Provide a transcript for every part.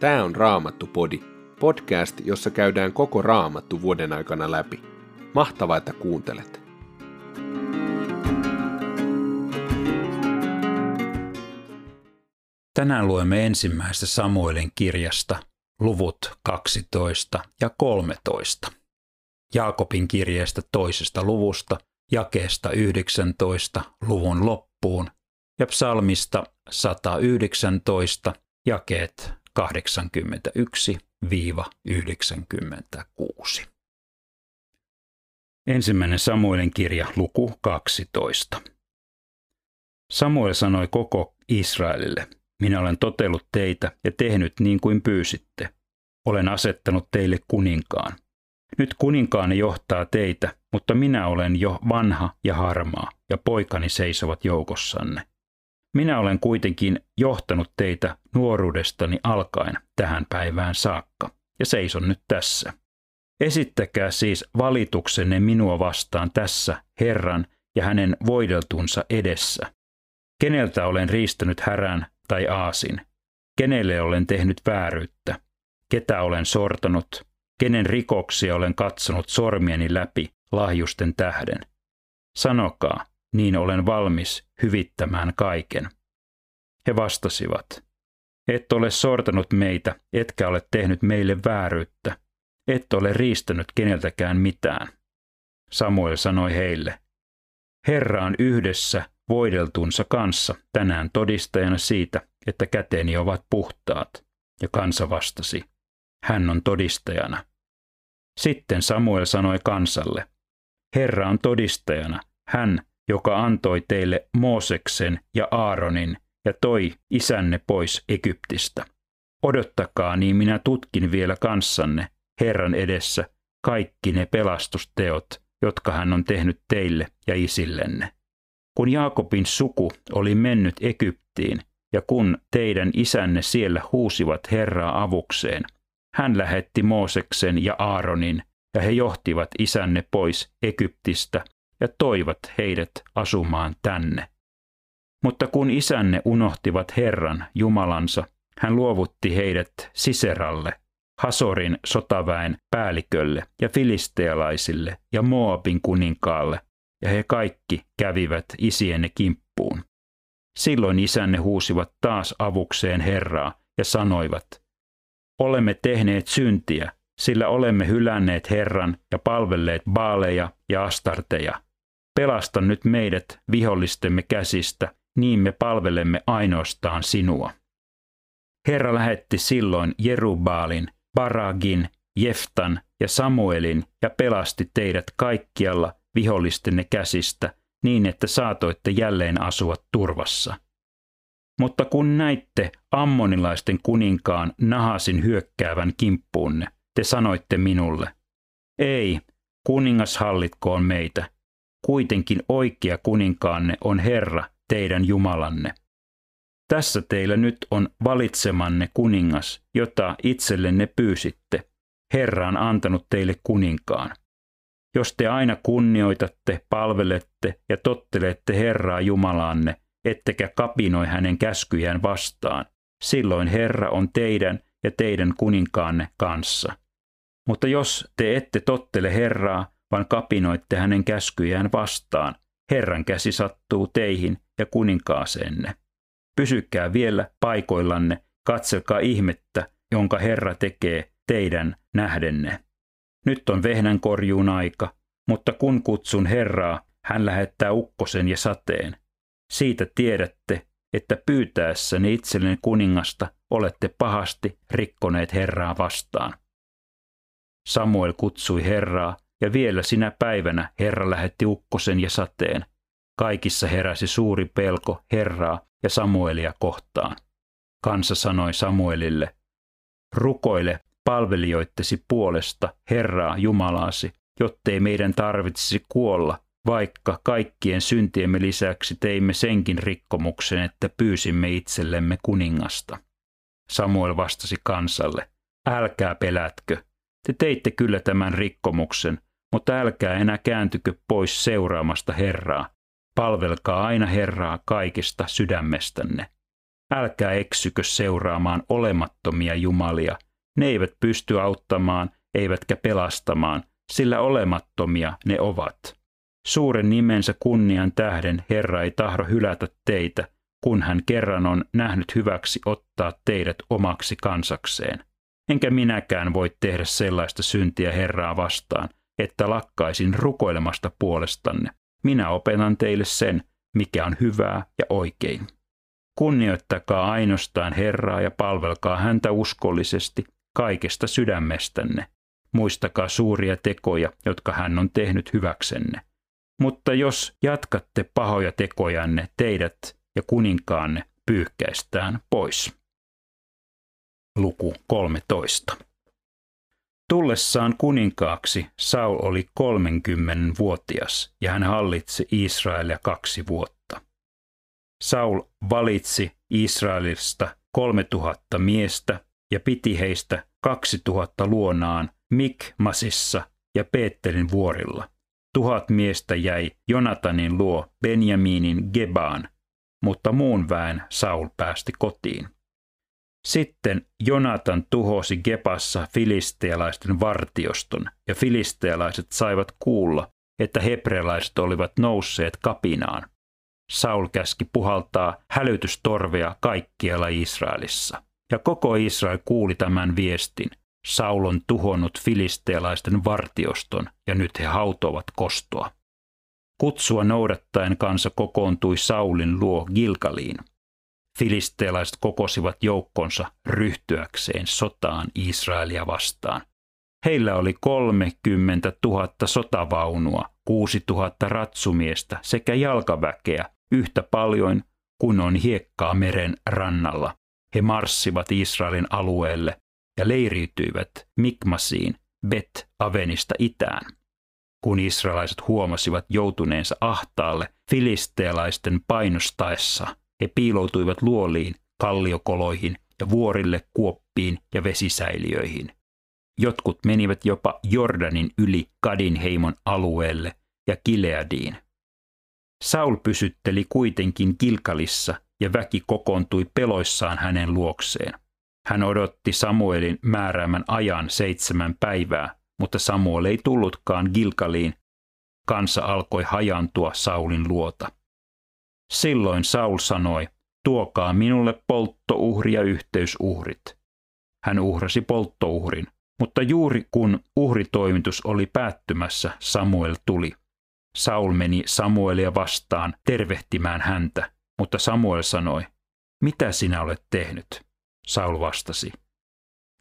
Tämä on Raamattu-podi, podcast, jossa käydään koko Raamattu vuoden aikana läpi. Mahtavaa, että kuuntelet! Tänään luemme ensimmäistä Samuelin kirjasta, luvut 12 ja 13. Jaakobin kirjeestä toisesta luvusta, jakeesta 19 luvun loppuun ja psalmista 119 jakeet 81-96. Ensimmäinen Samuelin kirja, luku 12. Samuel sanoi koko Israelille, minä olen totellut teitä ja tehnyt niin kuin pyysitte. Olen asettanut teille kuninkaan. Nyt kuninkaani johtaa teitä, mutta minä olen jo vanha ja harmaa, ja poikani seisovat joukossanne. Minä olen kuitenkin johtanut teitä nuoruudestani alkaen tähän päivään saakka, ja seison nyt tässä. Esittäkää siis valituksenne minua vastaan tässä Herran ja hänen voideltunsa edessä. Keneltä olen riistänyt härän tai aasin? Kenelle olen tehnyt vääryyttä? Ketä olen sortanut? Kenen rikoksia olen katsonut sormieni läpi lahjusten tähden? Sanokaa, niin olen valmis hyvittämään kaiken. He vastasivat, et ole sortanut meitä, etkä ole tehnyt meille vääryyttä, et ole riistänyt keneltäkään mitään. Samuel sanoi heille, Herra on yhdessä voideltunsa kanssa tänään todistajana siitä, että käteeni ovat puhtaat. Ja kansa vastasi, hän on todistajana. Sitten Samuel sanoi kansalle, Herra on todistajana, hän, joka antoi teille Mooseksen ja Aaronin ja toi isänne pois Egyptistä. Odottakaa, niin minä tutkin vielä kanssanne, Herran edessä, kaikki ne pelastusteot, jotka hän on tehnyt teille ja isillenne. Kun Jaakobin suku oli mennyt Egyptiin, ja kun teidän isänne siellä huusivat Herraa avukseen, hän lähetti Mooseksen ja Aaronin, ja he johtivat isänne pois Egyptistä ja toivat heidät asumaan tänne. Mutta kun isänne unohtivat Herran, Jumalansa, hän luovutti heidät Siseralle, Hasorin sotaväen päällikölle ja filistealaisille ja Moabin kuninkaalle, ja he kaikki kävivät isienne kimppuun. Silloin isänne huusivat taas avukseen Herraa ja sanoivat, olemme tehneet syntiä, sillä olemme hylänneet Herran ja palvelleet baaleja ja astarteja. Pelasta nyt meidät vihollistemme käsistä, niin me palvelemme ainoastaan sinua. Herra lähetti silloin Jerubaalin, Baragin, Jeftan ja Samuelin ja pelasti teidät kaikkialla vihollistenne käsistä niin, että saatoitte jälleen asua turvassa. Mutta kun näitte ammonilaisten kuninkaan Nahasin hyökkäävän kimppuunne, te sanoitte minulle, ei, kuningas hallitkoon meitä. Kuitenkin oikea kuninkaanne on Herra, teidän Jumalanne. Tässä teillä nyt on valitsemanne kuningas, jota itsellenne pyysitte. Herra on antanut teille kuninkaan. Jos te aina kunnioitatte, palvelette ja tottelette Herraa Jumalaanne, ettekä kapinoi hänen käskyjään vastaan, silloin Herra on teidän ja teidän kuninkaanne kanssa. Mutta jos te ette tottele Herraa, vaan kapinoitte hänen käskyjään vastaan, Herran käsi sattuu teihin ja kuninkaaseenne. Pysykää vielä paikoillanne, katselkaa ihmettä, jonka Herra tekee teidän nähdenne. Nyt on vehnän korjuun aika, mutta kun kutsun Herraa, hän lähettää ukkosen ja sateen. Siitä tiedätte, että pyytäessäni itselleni kuningasta olette pahasti rikkoneet Herraa vastaan. Samuel kutsui Herraa, ja vielä sinä päivänä Herra lähetti ukkosen ja sateen. Kaikissa heräsi suuri pelko Herraa ja Samuelia kohtaan. Kansa sanoi Samuelille, rukoile palvelijoittesi puolesta Herraa Jumalaasi, jottei meidän tarvitsisi kuolla, vaikka kaikkien syntiemme lisäksi teimme senkin rikkomuksen, että pyysimme itsellemme kuningasta. Samuel vastasi kansalle, älkää pelätkö, te teitte kyllä tämän rikkomuksen, mutta älkää enää kääntykö pois seuraamasta Herraa. Palvelkaa aina Herraa kaikista sydämestänne. älkää eksykö seuraamaan olemattomia jumalia. Ne eivät pysty auttamaan, eivätkä pelastamaan, sillä olemattomia ne ovat. Suuren nimensä kunnian tähden Herra ei tahdo hylätä teitä, kun hän kerran on nähnyt hyväksi ottaa teidät omaksi kansakseen. Enkä minäkään voi tehdä sellaista syntiä Herraa vastaan, että lakkaisin rukoilemasta puolestanne. Minä opetan teille sen, mikä on hyvää ja oikein. Kunnioittakaa ainoastaan Herraa ja palvelkaa häntä uskollisesti kaikesta sydämestänne. Muistakaa suuria tekoja, jotka hän on tehnyt hyväksenne. Mutta jos jatkatte pahoja tekojanne, teidät ja kuninkaanne pyyhkäistään pois. Luku 13. Tullessaan kuninkaaksi Saul oli 30-vuotias ja hän hallitsi Israelia kaksi vuotta. Saul valitsi Israelista 3000 miestä ja piti heistä 2000 luonaan Mikmasissa ja Peetterin vuorilla. Tuhat miestä jäi Jonatanin luo Benjaminin Gebaan, mutta muun väen Saul päästi kotiin. Sitten Jonatan tuhosi Gepassa filistealaisten vartioston, ja filistealaiset saivat kuulla, että hebrealaiset olivat nousseet kapinaan. Saul käski puhaltaa hälytystorvea kaikkialla Israelissa. Ja koko Israel kuuli tämän viestin. Saul on tuhonnut filistealaisten vartioston, ja nyt he hautovat kostoa. Kutsua noudattaen kansa kokoontui Saulin luo Gilgaliin – Filistealaiset kokosivat joukkonsa ryhtyäkseen sotaan Israelia vastaan. Heillä oli 30 000 sotavaunua, 6 000 ratsumiestä sekä jalkaväkeä yhtä paljon kuin on hiekkaa meren rannalla. He marssivat Israelin alueelle ja leiriytyivät Mikmasiin Bet-Avenista itään. Kun israelaiset huomasivat joutuneensa ahtaalle filistealaisten painostaessa, he piiloutuivat luoliin, kalliokoloihin ja vuorille, kuoppiin ja vesisäiliöihin. Jotkut menivät jopa Jordanin yli Kadin heimon alueelle ja Kileadiin. Saul pysytteli kuitenkin Kilkalissa ja väki kokoontui peloissaan hänen luokseen. Hän odotti Samuelin määräämän ajan seitsemän päivää, mutta Samuel ei tullutkaan Gilkaliin. Kansa alkoi hajantua Saulin luota. Silloin Saul sanoi, tuokaa minulle polttouhri ja yhteysuhrit. Hän uhrasi polttouhrin, mutta juuri kun uhritoimitus oli päättymässä, Samuel tuli. Saul meni Samuelia vastaan tervehtimään häntä, mutta Samuel sanoi, mitä sinä olet tehnyt? Saul vastasi,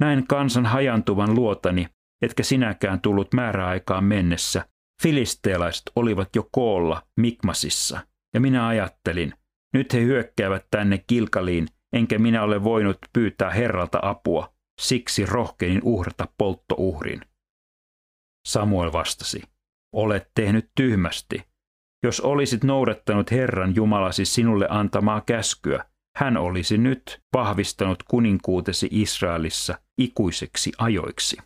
näin kansan hajantuvan luotani, etkä sinäkään tullut määräaikaan mennessä. Filistealaiset olivat jo koolla Mikmasissa – ja minä ajattelin, nyt he hyökkäävät tänne Kilkaliin, enkä minä ole voinut pyytää Herralta apua, siksi rohkenin uhrata polttouhrin. Samuel vastasi, olet tehnyt tyhmästi. Jos olisit noudattanut Herran Jumalasi sinulle antamaa käskyä, hän olisi nyt vahvistanut kuninkuutesi Israelissa ikuiseksi ajoiksi.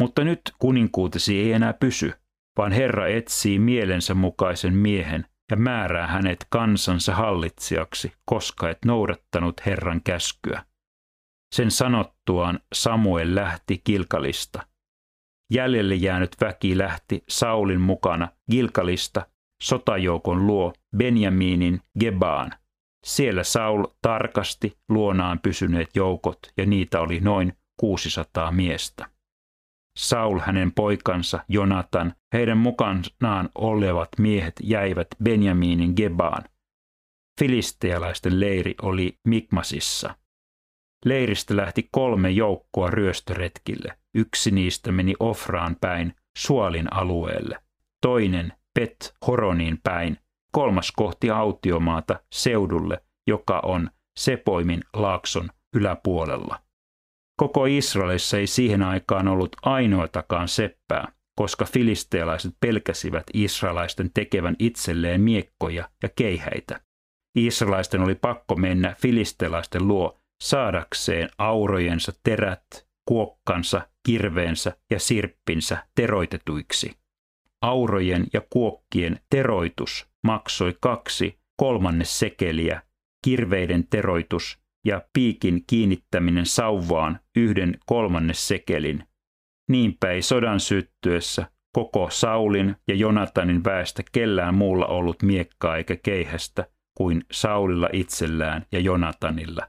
Mutta nyt kuninkuutesi ei enää pysy, vaan Herra etsii mielensä mukaisen miehen, ja määrää hänet kansansa hallitsijaksi, koska et noudattanut Herran käskyä. Sen sanottuaan Samuel lähti Kilkalista. Jäljelle jäänyt väki lähti Saulin mukana Gilkalista sotajoukon luo Benjaminin Gebaan. Siellä Saul tarkasti luonaan pysyneet joukot ja niitä oli noin 600 miestä. Saul, hänen poikansa, Jonatan, heidän mukanaan olevat miehet jäivät Benjaminin Gebaan. Filistealaisten leiri oli Mikmasissa. Leiristä lähti kolme joukkoa ryöstöretkille. Yksi niistä meni Ofraan päin, Suolin alueelle. Toinen Pet Horonin päin. Kolmas kohti autiomaata seudulle, joka on Sepoimin laakson yläpuolella. Koko Israelissa ei siihen aikaan ollut ainoatakaan seppää, koska filistealaiset pelkäsivät israelaisten tekevän itselleen miekkoja ja keihäitä. Israelaisten oli pakko mennä filistealaisten luo saadakseen aurojensa terät, kuokkansa, kirveensä ja sirppinsä teroitetuiksi. Aurojen ja kuokkien teroitus maksoi kaksi kolmannes sekeliä, kirveiden teroitus ja piikin kiinnittäminen sauvaan yhden kolmannes sekelin. Niinpä ei sodan syttyessä koko Saulin ja Jonatanin väestä kellään muulla ollut miekkaa eikä keihästä kuin Saulilla itsellään ja Jonatanilla.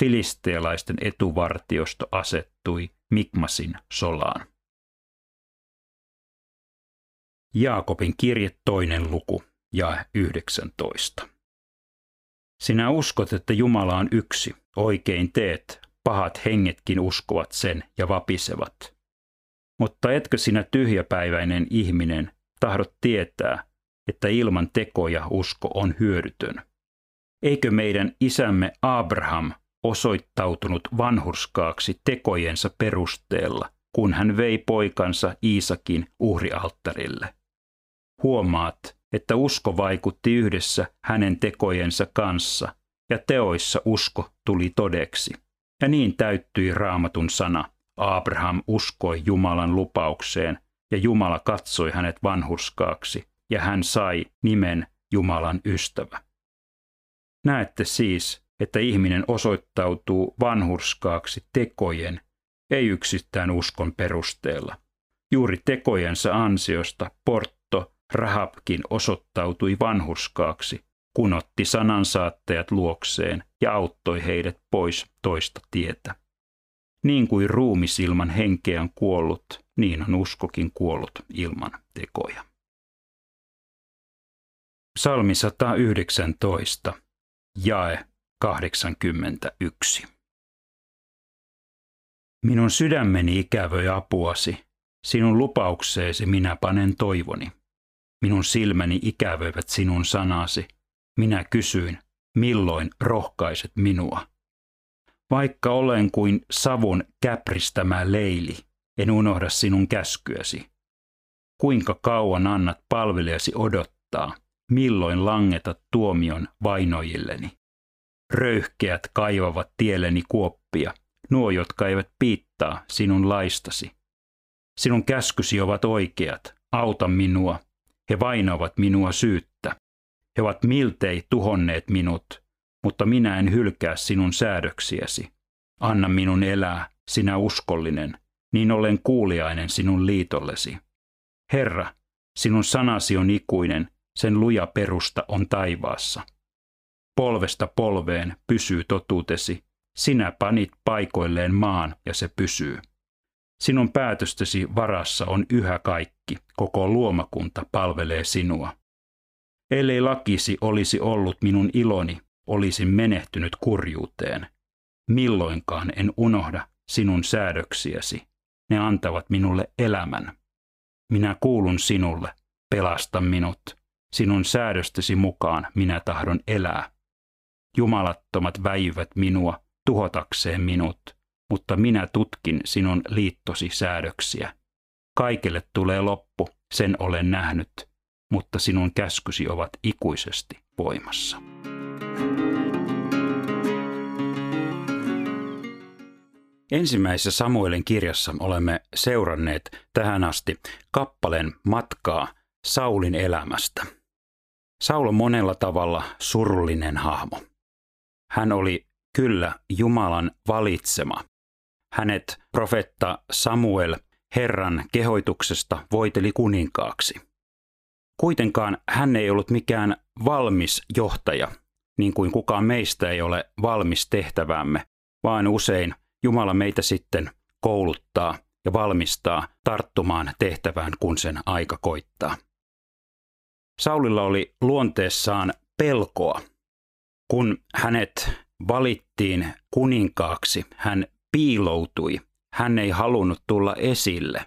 Filistealaisten etuvartiosto asettui Mikmasin solaan. Jaakobin kirje toinen luku ja 19. Sinä uskot, että Jumala on yksi, oikein teet, pahat hengetkin uskovat sen ja vapisevat. Mutta etkö sinä tyhjäpäiväinen ihminen tahdot tietää, että ilman tekoja usko on hyödytön? Eikö meidän isämme Abraham osoittautunut vanhurskaaksi tekojensa perusteella, kun hän vei poikansa Iisakin uhrialttarille? Huomaat, että usko vaikutti yhdessä hänen tekojensa kanssa, ja teoissa usko tuli todeksi. Ja niin täyttyi raamatun sana. Abraham uskoi Jumalan lupaukseen, ja Jumala katsoi hänet vanhurskaaksi, ja hän sai nimen Jumalan ystävä. Näette siis, että ihminen osoittautuu vanhurskaaksi tekojen, ei yksistään uskon perusteella. Juuri tekojensa ansiosta Port Rahabkin osoittautui vanhurskaaksi, kun otti sanansaattajat luokseen ja auttoi heidät pois toista tietä. Niin kuin ruumis ilman henkeä on kuollut, niin on uskokin kuollut ilman tekoja. Salmi 119, jae 81. Minun sydämeni ikävöi apuasi, sinun lupaukseesi minä panen toivoni. Minun silmäni ikävöivät sinun sanasi. Minä kysyin, milloin rohkaiset minua? Vaikka olen kuin savun käpristämä leili, en unohda sinun käskyäsi. Kuinka kauan annat palvelijasi odottaa, milloin langetat tuomion vainoilleni? Röyhkeät kaivavat tielleni kuoppia, nuo, jotka eivät piittaa sinun laistasi. Sinun käskysi ovat oikeat, auta minua, he vainoavat minua syyttä. He ovat miltei tuhonneet minut, mutta minä en hylkää sinun säädöksiäsi. Anna minun elää, sinä uskollinen, niin olen kuuliainen sinun liitollesi. Herra, sinun sanasi on ikuinen, sen luja perusta on taivaassa. Polvesta polveen pysyy totuutesi, sinä panit paikoilleen maan ja se pysyy. Sinun päätöstesi varassa on yhä kaikki, koko luomakunta palvelee sinua. Ellei lakisi olisi ollut minun iloni, olisin menehtynyt kurjuuteen. Milloinkaan en unohda sinun säädöksiäsi. Ne antavat minulle elämän. Minä kuulun sinulle, pelasta minut. Sinun säädöstesi mukaan minä tahdon elää. Jumalattomat väijyvät minua, tuhotakseen minut – mutta minä tutkin sinun liittosi säädöksiä. Kaikelle tulee loppu, sen olen nähnyt, mutta sinun käskysi ovat ikuisesti voimassa. Ensimmäisessä Samuelin kirjassa olemme seuranneet tähän asti kappaleen matkaa Saulin elämästä. Saul on monella tavalla surullinen hahmo. Hän oli kyllä Jumalan valitsema hänet profetta Samuel Herran kehoituksesta voiteli kuninkaaksi. Kuitenkaan hän ei ollut mikään valmis johtaja, niin kuin kukaan meistä ei ole valmis tehtävämme, vaan usein Jumala meitä sitten kouluttaa ja valmistaa tarttumaan tehtävään, kun sen aika koittaa. Saulilla oli luonteessaan pelkoa. Kun hänet valittiin kuninkaaksi, hän piiloutui. Hän ei halunnut tulla esille.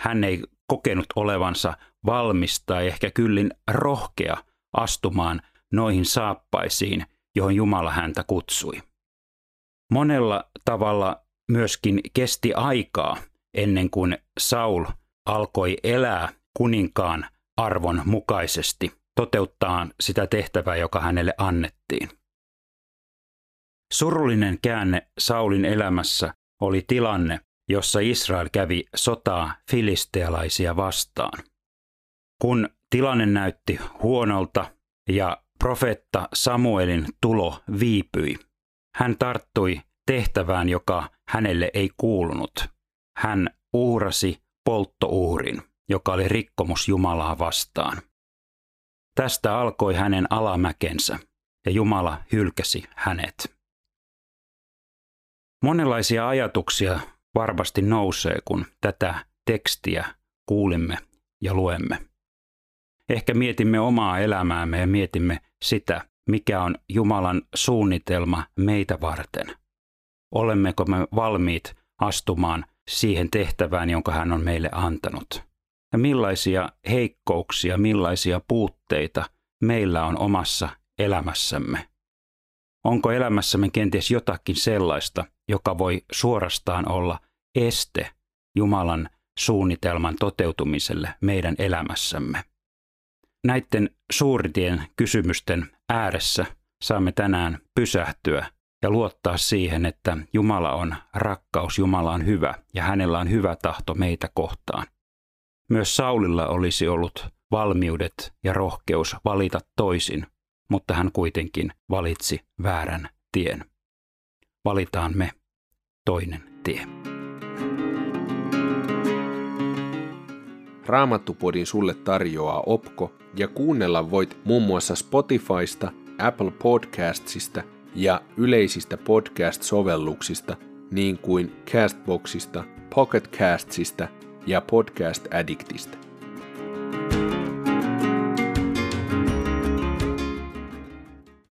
Hän ei kokenut olevansa valmis tai ehkä kyllin rohkea astumaan noihin saappaisiin, johon Jumala häntä kutsui. Monella tavalla myöskin kesti aikaa ennen kuin Saul alkoi elää kuninkaan arvon mukaisesti, toteuttaa sitä tehtävää, joka hänelle annettiin. Surullinen käänne Saulin elämässä oli tilanne, jossa Israel kävi sotaa filistealaisia vastaan. Kun tilanne näytti huonolta ja profeetta Samuelin tulo viipyi, Hän tarttui tehtävään, joka hänelle ei kuulunut. Hän uhrasi polttouhrin, joka oli rikkomus Jumalaa vastaan. Tästä alkoi hänen alamäkensä, ja Jumala hylkäsi hänet. Monenlaisia ajatuksia varmasti nousee, kun tätä tekstiä kuulimme ja luemme. Ehkä mietimme omaa elämäämme ja mietimme sitä, mikä on Jumalan suunnitelma meitä varten. Olemmeko me valmiit astumaan siihen tehtävään, jonka hän on meille antanut? Ja millaisia heikkouksia, millaisia puutteita meillä on omassa elämässämme? Onko elämässämme kenties jotakin sellaista, joka voi suorastaan olla este Jumalan suunnitelman toteutumiselle meidän elämässämme? Näiden suuritien kysymysten ääressä saamme tänään pysähtyä ja luottaa siihen, että Jumala on rakkaus, Jumala on hyvä ja hänellä on hyvä tahto meitä kohtaan. Myös Saulilla olisi ollut valmiudet ja rohkeus valita toisin, mutta hän kuitenkin valitsi väärän tien. Valitaan me toinen tie. Raamattupodin sulle tarjoaa Opko ja kuunnella voit muun muassa Spotifysta, Apple Podcastsista ja yleisistä podcast-sovelluksista niin kuin Castboxista, Pocketcastsista ja Podcast Addictista.